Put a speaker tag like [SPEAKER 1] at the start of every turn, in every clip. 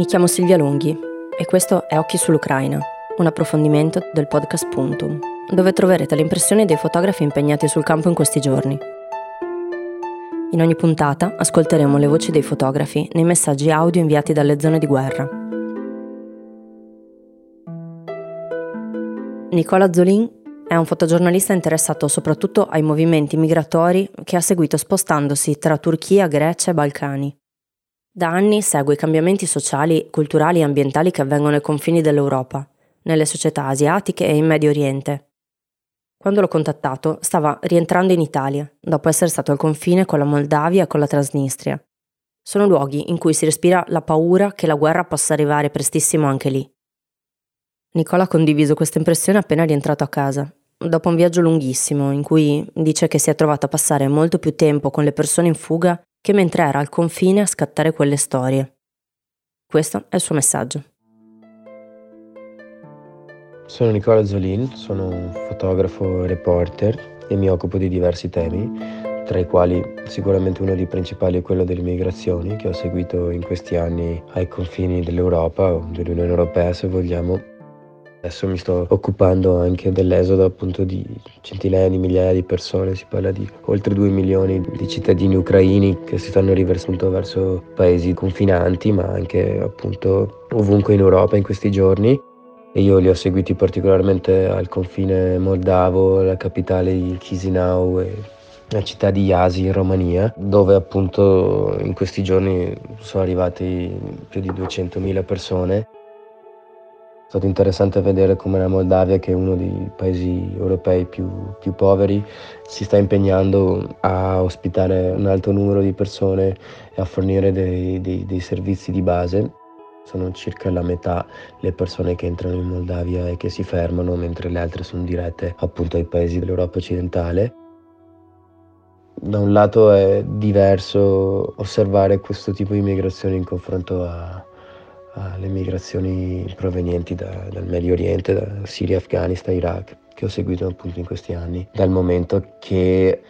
[SPEAKER 1] Mi chiamo Silvia Lunghi e questo è Occhi sull'Ucraina, un approfondimento del podcast Puntum, dove troverete le impressioni dei fotografi impegnati sul campo in questi giorni. In ogni puntata ascolteremo le voci dei fotografi nei messaggi audio inviati dalle zone di guerra. Nicola Zolin è un fotogiornalista interessato soprattutto ai movimenti migratori che ha seguito spostandosi tra Turchia, Grecia e Balcani. Da anni segue i cambiamenti sociali, culturali e ambientali che avvengono ai confini dell'Europa, nelle società asiatiche e in Medio Oriente. Quando l'ho contattato stava rientrando in Italia, dopo essere stato al confine con la Moldavia e con la Transnistria. Sono luoghi in cui si respira la paura che la guerra possa arrivare prestissimo anche lì. Nicola ha condiviso questa impressione appena rientrato a casa dopo un viaggio lunghissimo in cui dice che si è trovato a passare molto più tempo con le persone in fuga che mentre era al confine a scattare quelle storie. Questo è il suo messaggio.
[SPEAKER 2] Sono Nicola Zolin, sono un fotografo reporter e mi occupo di diversi temi, tra i quali sicuramente uno dei principali è quello delle migrazioni che ho seguito in questi anni ai confini dell'Europa o dell'Unione Europea se vogliamo Adesso mi sto occupando anche dell'esodo appunto di centinaia di migliaia di persone, si parla di oltre 2 milioni di cittadini ucraini che si stanno riversando verso paesi confinanti, ma anche appunto ovunque in Europa in questi giorni. E io li ho seguiti particolarmente al confine moldavo, la capitale di Chisinau e la città di Iasi in Romania, dove appunto in questi giorni sono arrivati più di 200.000 persone è stato interessante vedere come la Moldavia, che è uno dei paesi europei più, più, poveri, si sta impegnando a ospitare un alto numero di persone e a fornire dei, dei, dei servizi di base. Sono circa la metà le persone che entrano in Moldavia e che si fermano, mentre le altre sono dirette appunto ai paesi dell'Europa occidentale. Da un lato è diverso osservare questo tipo di migrazione in confronto a, alle migrazioni provenienti da, dal Medio Oriente, da Siria, Afghanistan, Iraq, che ho seguito appunto in questi anni, dal momento che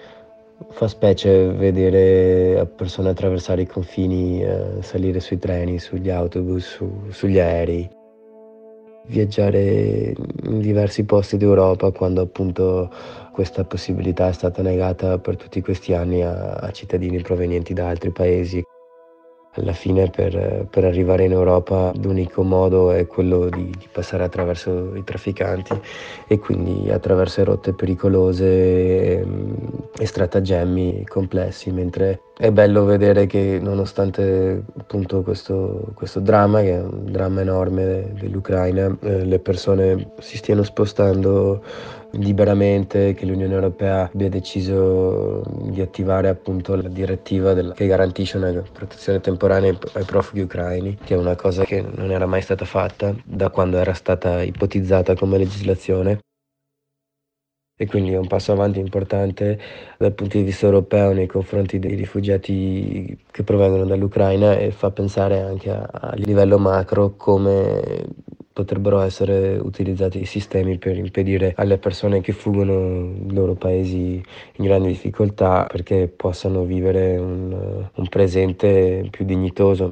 [SPEAKER 2] fa specie vedere persone attraversare i confini, eh, salire sui treni, sugli autobus, su, sugli aerei, viaggiare in diversi posti d'Europa quando appunto questa possibilità è stata negata per tutti questi anni a, a cittadini provenienti da altri paesi. Alla fine per, per, arrivare in Europa l'unico modo è quello di, di, passare attraverso i trafficanti e quindi attraverso rotte pericolose e, e stratagemmi complessi, mentre è bello vedere che nonostante appunto questo, questo dramma, che è un dramma enorme dell'Ucraina, eh, le persone si stiano spostando liberamente, che l'Unione Europea abbia deciso di attivare appunto la direttiva della, che garantisce una protezione temporanea ai profughi ucraini, che è una cosa che non era mai stata fatta da quando era stata ipotizzata come legislazione e quindi è un passo avanti importante dal punto di vista europeo nei confronti dei rifugiati che provengono dall'Ucraina e fa pensare anche a, a livello macro come potrebbero essere utilizzati i sistemi per impedire alle persone che fuggono i loro paesi in grandi difficoltà perché possano vivere un, un presente più dignitoso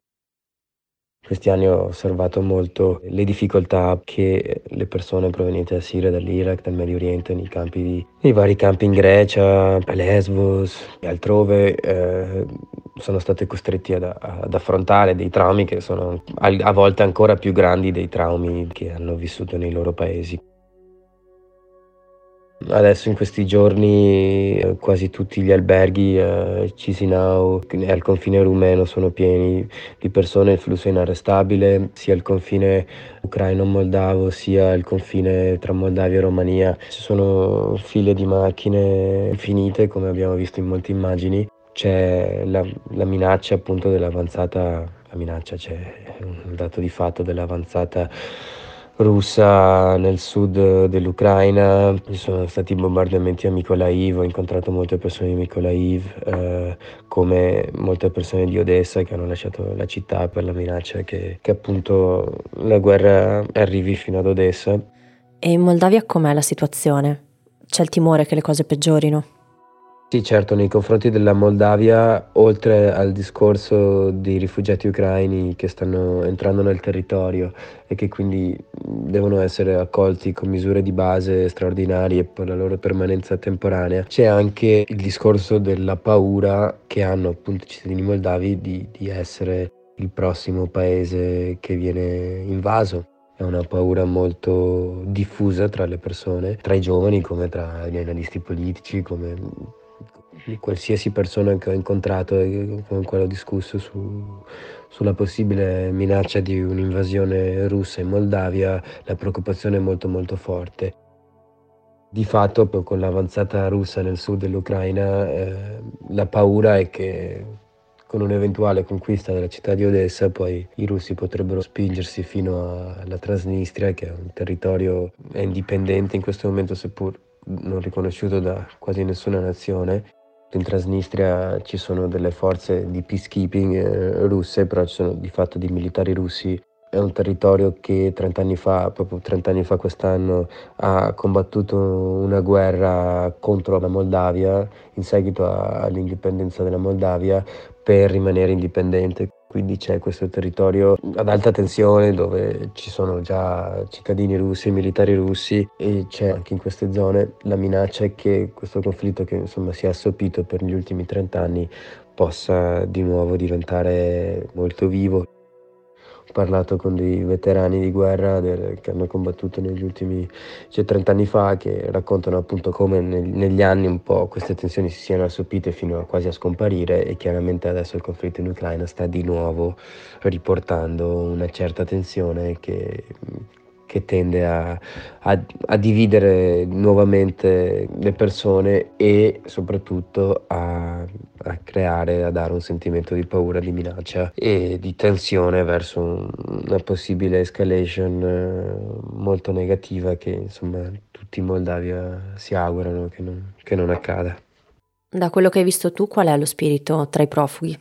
[SPEAKER 2] questi anni ho osservato molto le difficoltà che le persone provenienti da Siria, dall'Iraq, dal Medio Oriente, nei, campi nei vari campi in Grecia, a Lesbos e altrove, eh, sono state costretti ad, ad, affrontare dei traumi che sono a volte ancora più grandi dei traumi che hanno vissuto nei loro paesi. Adesso in questi giorni eh, quasi tutti gli alberghi a eh, Cisinau e al confine rumeno sono pieni di persone, il flusso è inarrestabile, sia il confine ucraino-moldavo sia il confine tra Moldavia e Romania. Ci sono file di macchine infinite come abbiamo visto in molte immagini, c'è la, la minaccia appunto dell'avanzata, la minaccia c'è un dato di fatto dell'avanzata russa nel sud dell'Ucraina, ci sono stati bombardamenti a Mykolaiv, ho incontrato molte persone di Mykolaiv, eh, come molte persone di Odessa che hanno lasciato la città per la minaccia che, che appunto la guerra arrivi fino ad Odessa.
[SPEAKER 1] E in Moldavia com'è la situazione? C'è il timore che le cose peggiorino?
[SPEAKER 2] Sì, certo, nei confronti della Moldavia, oltre al discorso dei rifugiati ucraini che stanno entrando nel territorio e che quindi devono essere accolti con misure di base straordinarie per la loro permanenza temporanea, c'è anche il discorso della paura che hanno appunto i cittadini moldavi di, di essere il prossimo paese che viene invaso. È una paura molto diffusa tra le persone, tra i giovani come tra gli analisti politici, come qualsiasi persona che ho incontrato e con cui ho discusso su, sulla possibile minaccia di un'invasione russa in Moldavia, la preoccupazione è molto molto forte. Di fatto con l'avanzata russa nel sud dell'Ucraina eh, la paura è che con un'eventuale conquista della città di Odessa poi i russi potrebbero spingersi fino alla Transnistria che è un territorio indipendente in questo momento seppur non riconosciuto da quasi nessuna nazione in Transnistria ci sono delle forze di peacekeeping eh, russe, però ci sono di fatto dei militari russi. È un territorio che 30 anni fa, proprio 30 anni fa quest'anno, ha combattuto una guerra contro la Moldavia in seguito all'indipendenza della Moldavia per rimanere indipendente. Quindi c'è questo territorio ad alta tensione dove ci sono già cittadini russi, militari russi e c'è anche in queste zone la minaccia che questo conflitto che insomma si è assopito per gli ultimi 30 anni possa di nuovo diventare molto vivo ho parlato con dei veterani di guerra del, che hanno combattuto negli ultimi cioè 30 anni fa che raccontano appunto come nel, negli anni un po' queste tensioni si siano assopite fino a quasi a scomparire e chiaramente adesso il conflitto in Ucraina sta di nuovo riportando una certa tensione che, che tende a, a, a, dividere nuovamente le persone e soprattutto a, a, creare, a dare un sentimento di paura, di minaccia e di tensione verso una possibile escalation eh, molto negativa che insomma tutti in Moldavia si augurano che non, che non accada.
[SPEAKER 1] Da quello che hai visto tu, qual è lo spirito tra i profughi?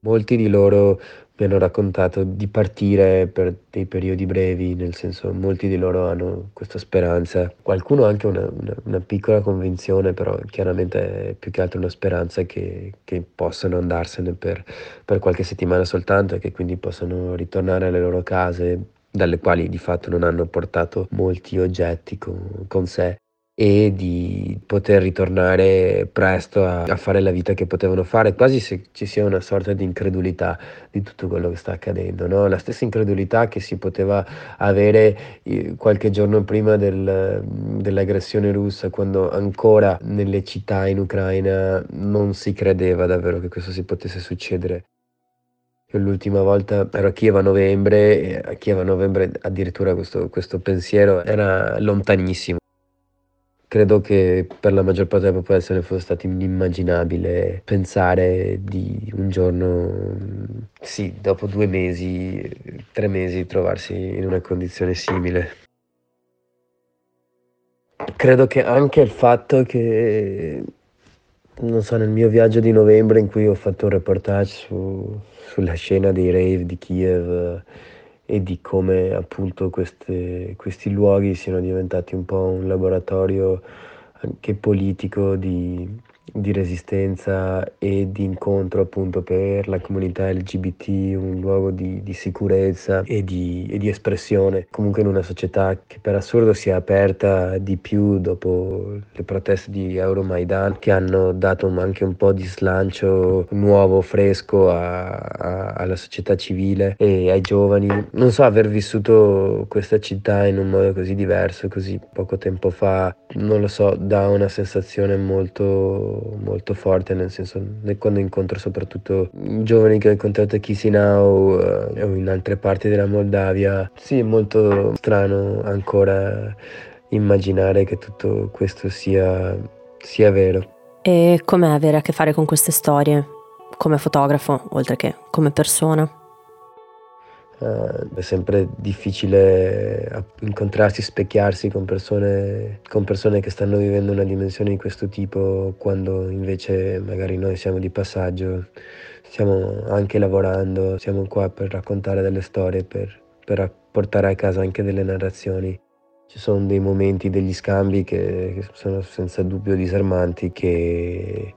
[SPEAKER 2] Molti di loro mi hanno raccontato di partire per dei periodi brevi, nel senso molti di loro hanno questa speranza, qualcuno ha anche una, una, una, piccola convinzione, però chiaramente è più che altro una speranza che, che possano andarsene per, per qualche settimana soltanto e che quindi possano ritornare alle loro case dalle quali di fatto non hanno portato molti oggetti con, con sé e di poter ritornare presto a, a, fare la vita che potevano fare, quasi se ci sia una sorta di incredulità di tutto quello che sta accadendo, no? la stessa incredulità che si poteva avere eh, qualche giorno prima del, dell'aggressione russa, quando ancora nelle città in Ucraina non si credeva davvero che questo si potesse succedere. L'ultima volta ero a Kiev a novembre e a Kiev a novembre addirittura questo, questo pensiero era lontanissimo credo che per la maggior parte della popolazione fosse stato inimmaginabile pensare di un giorno, sì, dopo due mesi, tre mesi, trovarsi in una condizione simile. Credo che anche il fatto che, non so, nel mio viaggio di novembre in cui ho fatto un reportage su, sulla scena dei rave di Kiev, e di come appunto queste, questi luoghi siano diventati un po' un laboratorio anche politico di, di resistenza e di incontro appunto per la comunità LGBT, un luogo di, di sicurezza e di, e di, espressione. Comunque in una società che per assurdo si è aperta di più dopo le proteste di Euromaidan che hanno dato anche un po' di slancio nuovo, fresco a, a, alla società civile e ai giovani. Non so, aver vissuto questa città in un modo così diverso, così poco tempo fa, non lo so, dà una sensazione molto molto, forte, nel senso quando incontro soprattutto giovani che ho incontrato a Chisinau eh, o in altre parti della Moldavia, sì, è molto strano ancora immaginare che tutto questo sia, sia vero.
[SPEAKER 1] E com'è avere a che fare con queste storie, come fotografo, oltre che come persona?
[SPEAKER 2] Uh, è sempre difficile incontrarsi, specchiarsi con persone, con persone che stanno vivendo una dimensione di questo tipo quando invece magari noi siamo di passaggio, stiamo anche lavorando, siamo qua per raccontare delle storie, per, per portare a casa anche delle narrazioni. Ci sono dei momenti, degli scambi che, che sono senza dubbio disarmanti, che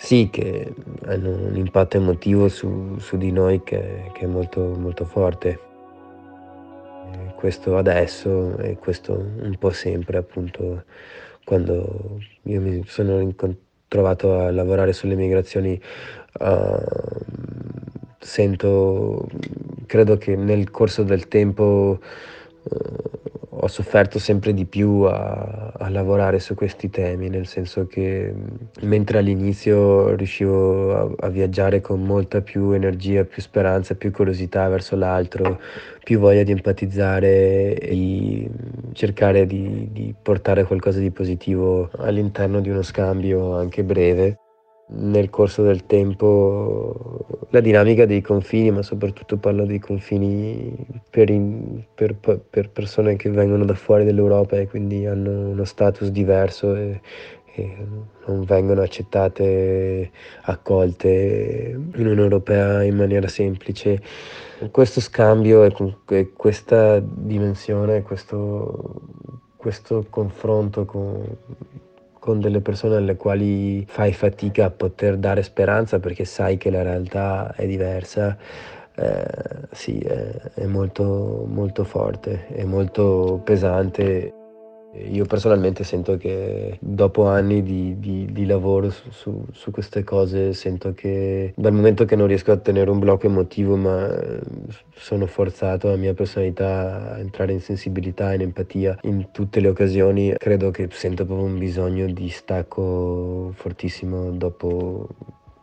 [SPEAKER 2] sì, che hanno un impatto emotivo su, su di noi che, che, è molto, molto forte. Questo adesso e questo un po' sempre, appunto, quando io mi sono trovato a lavorare sulle migrazioni, uh, sento, credo che nel corso del tempo uh, ho sofferto sempre di più a, a, lavorare su questi temi, nel senso che mentre all'inizio riuscivo a, a, viaggiare con molta più energia, più speranza, più curiosità verso l'altro, più voglia di empatizzare e di cercare di, di portare qualcosa di positivo all'interno di uno scambio anche breve nel corso del tempo la dinamica dei confini, ma soprattutto parlo dei confini per, in, per, per, persone che vengono da fuori dell'Europa e quindi hanno uno status diverso e, e non vengono accettate, accolte in Unione Europea in maniera semplice. Questo scambio e questa dimensione, questo, questo confronto con con delle persone alle quali fai fatica a poter dare speranza perché sai che la realtà è diversa, eh, sì, è, è molto, molto forte, è molto pesante io personalmente sento che dopo anni di, di, di lavoro su, su, su, queste cose, sento che dal momento che non riesco a tenere un blocco emotivo, ma sono forzato la mia personalità a entrare in sensibilità, in empatia in tutte le occasioni, credo che sento proprio un bisogno di stacco fortissimo dopo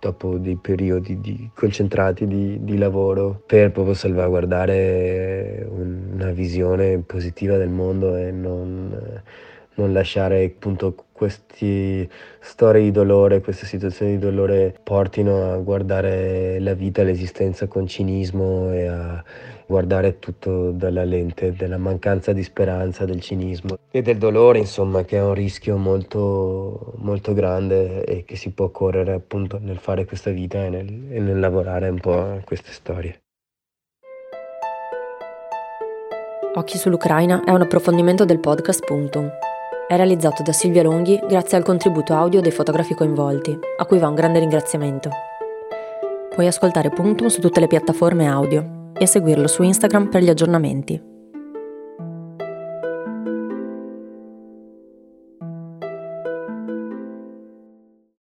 [SPEAKER 2] dopo dei periodi di, concentrati di, di, lavoro per proprio salvaguardare una visione positiva del mondo e non, non lasciare appunto queste storie di dolore, queste situazioni di dolore portino a guardare la vita, l'esistenza con cinismo e a guardare tutto dalla lente della mancanza di speranza, del cinismo e del dolore, insomma, che è un rischio molto, molto grande e che si può correre appunto nel fare questa vita e nel, e nel lavorare un po' a queste storie.
[SPEAKER 1] Occhi sull'Ucraina è un approfondimento del podcast Puntum. È realizzato da Silvia Longhi grazie al contributo audio dei fotografi coinvolti, a cui va un grande ringraziamento. Puoi ascoltare Puntum su tutte le piattaforme audio e seguirlo su Instagram per gli aggiornamenti.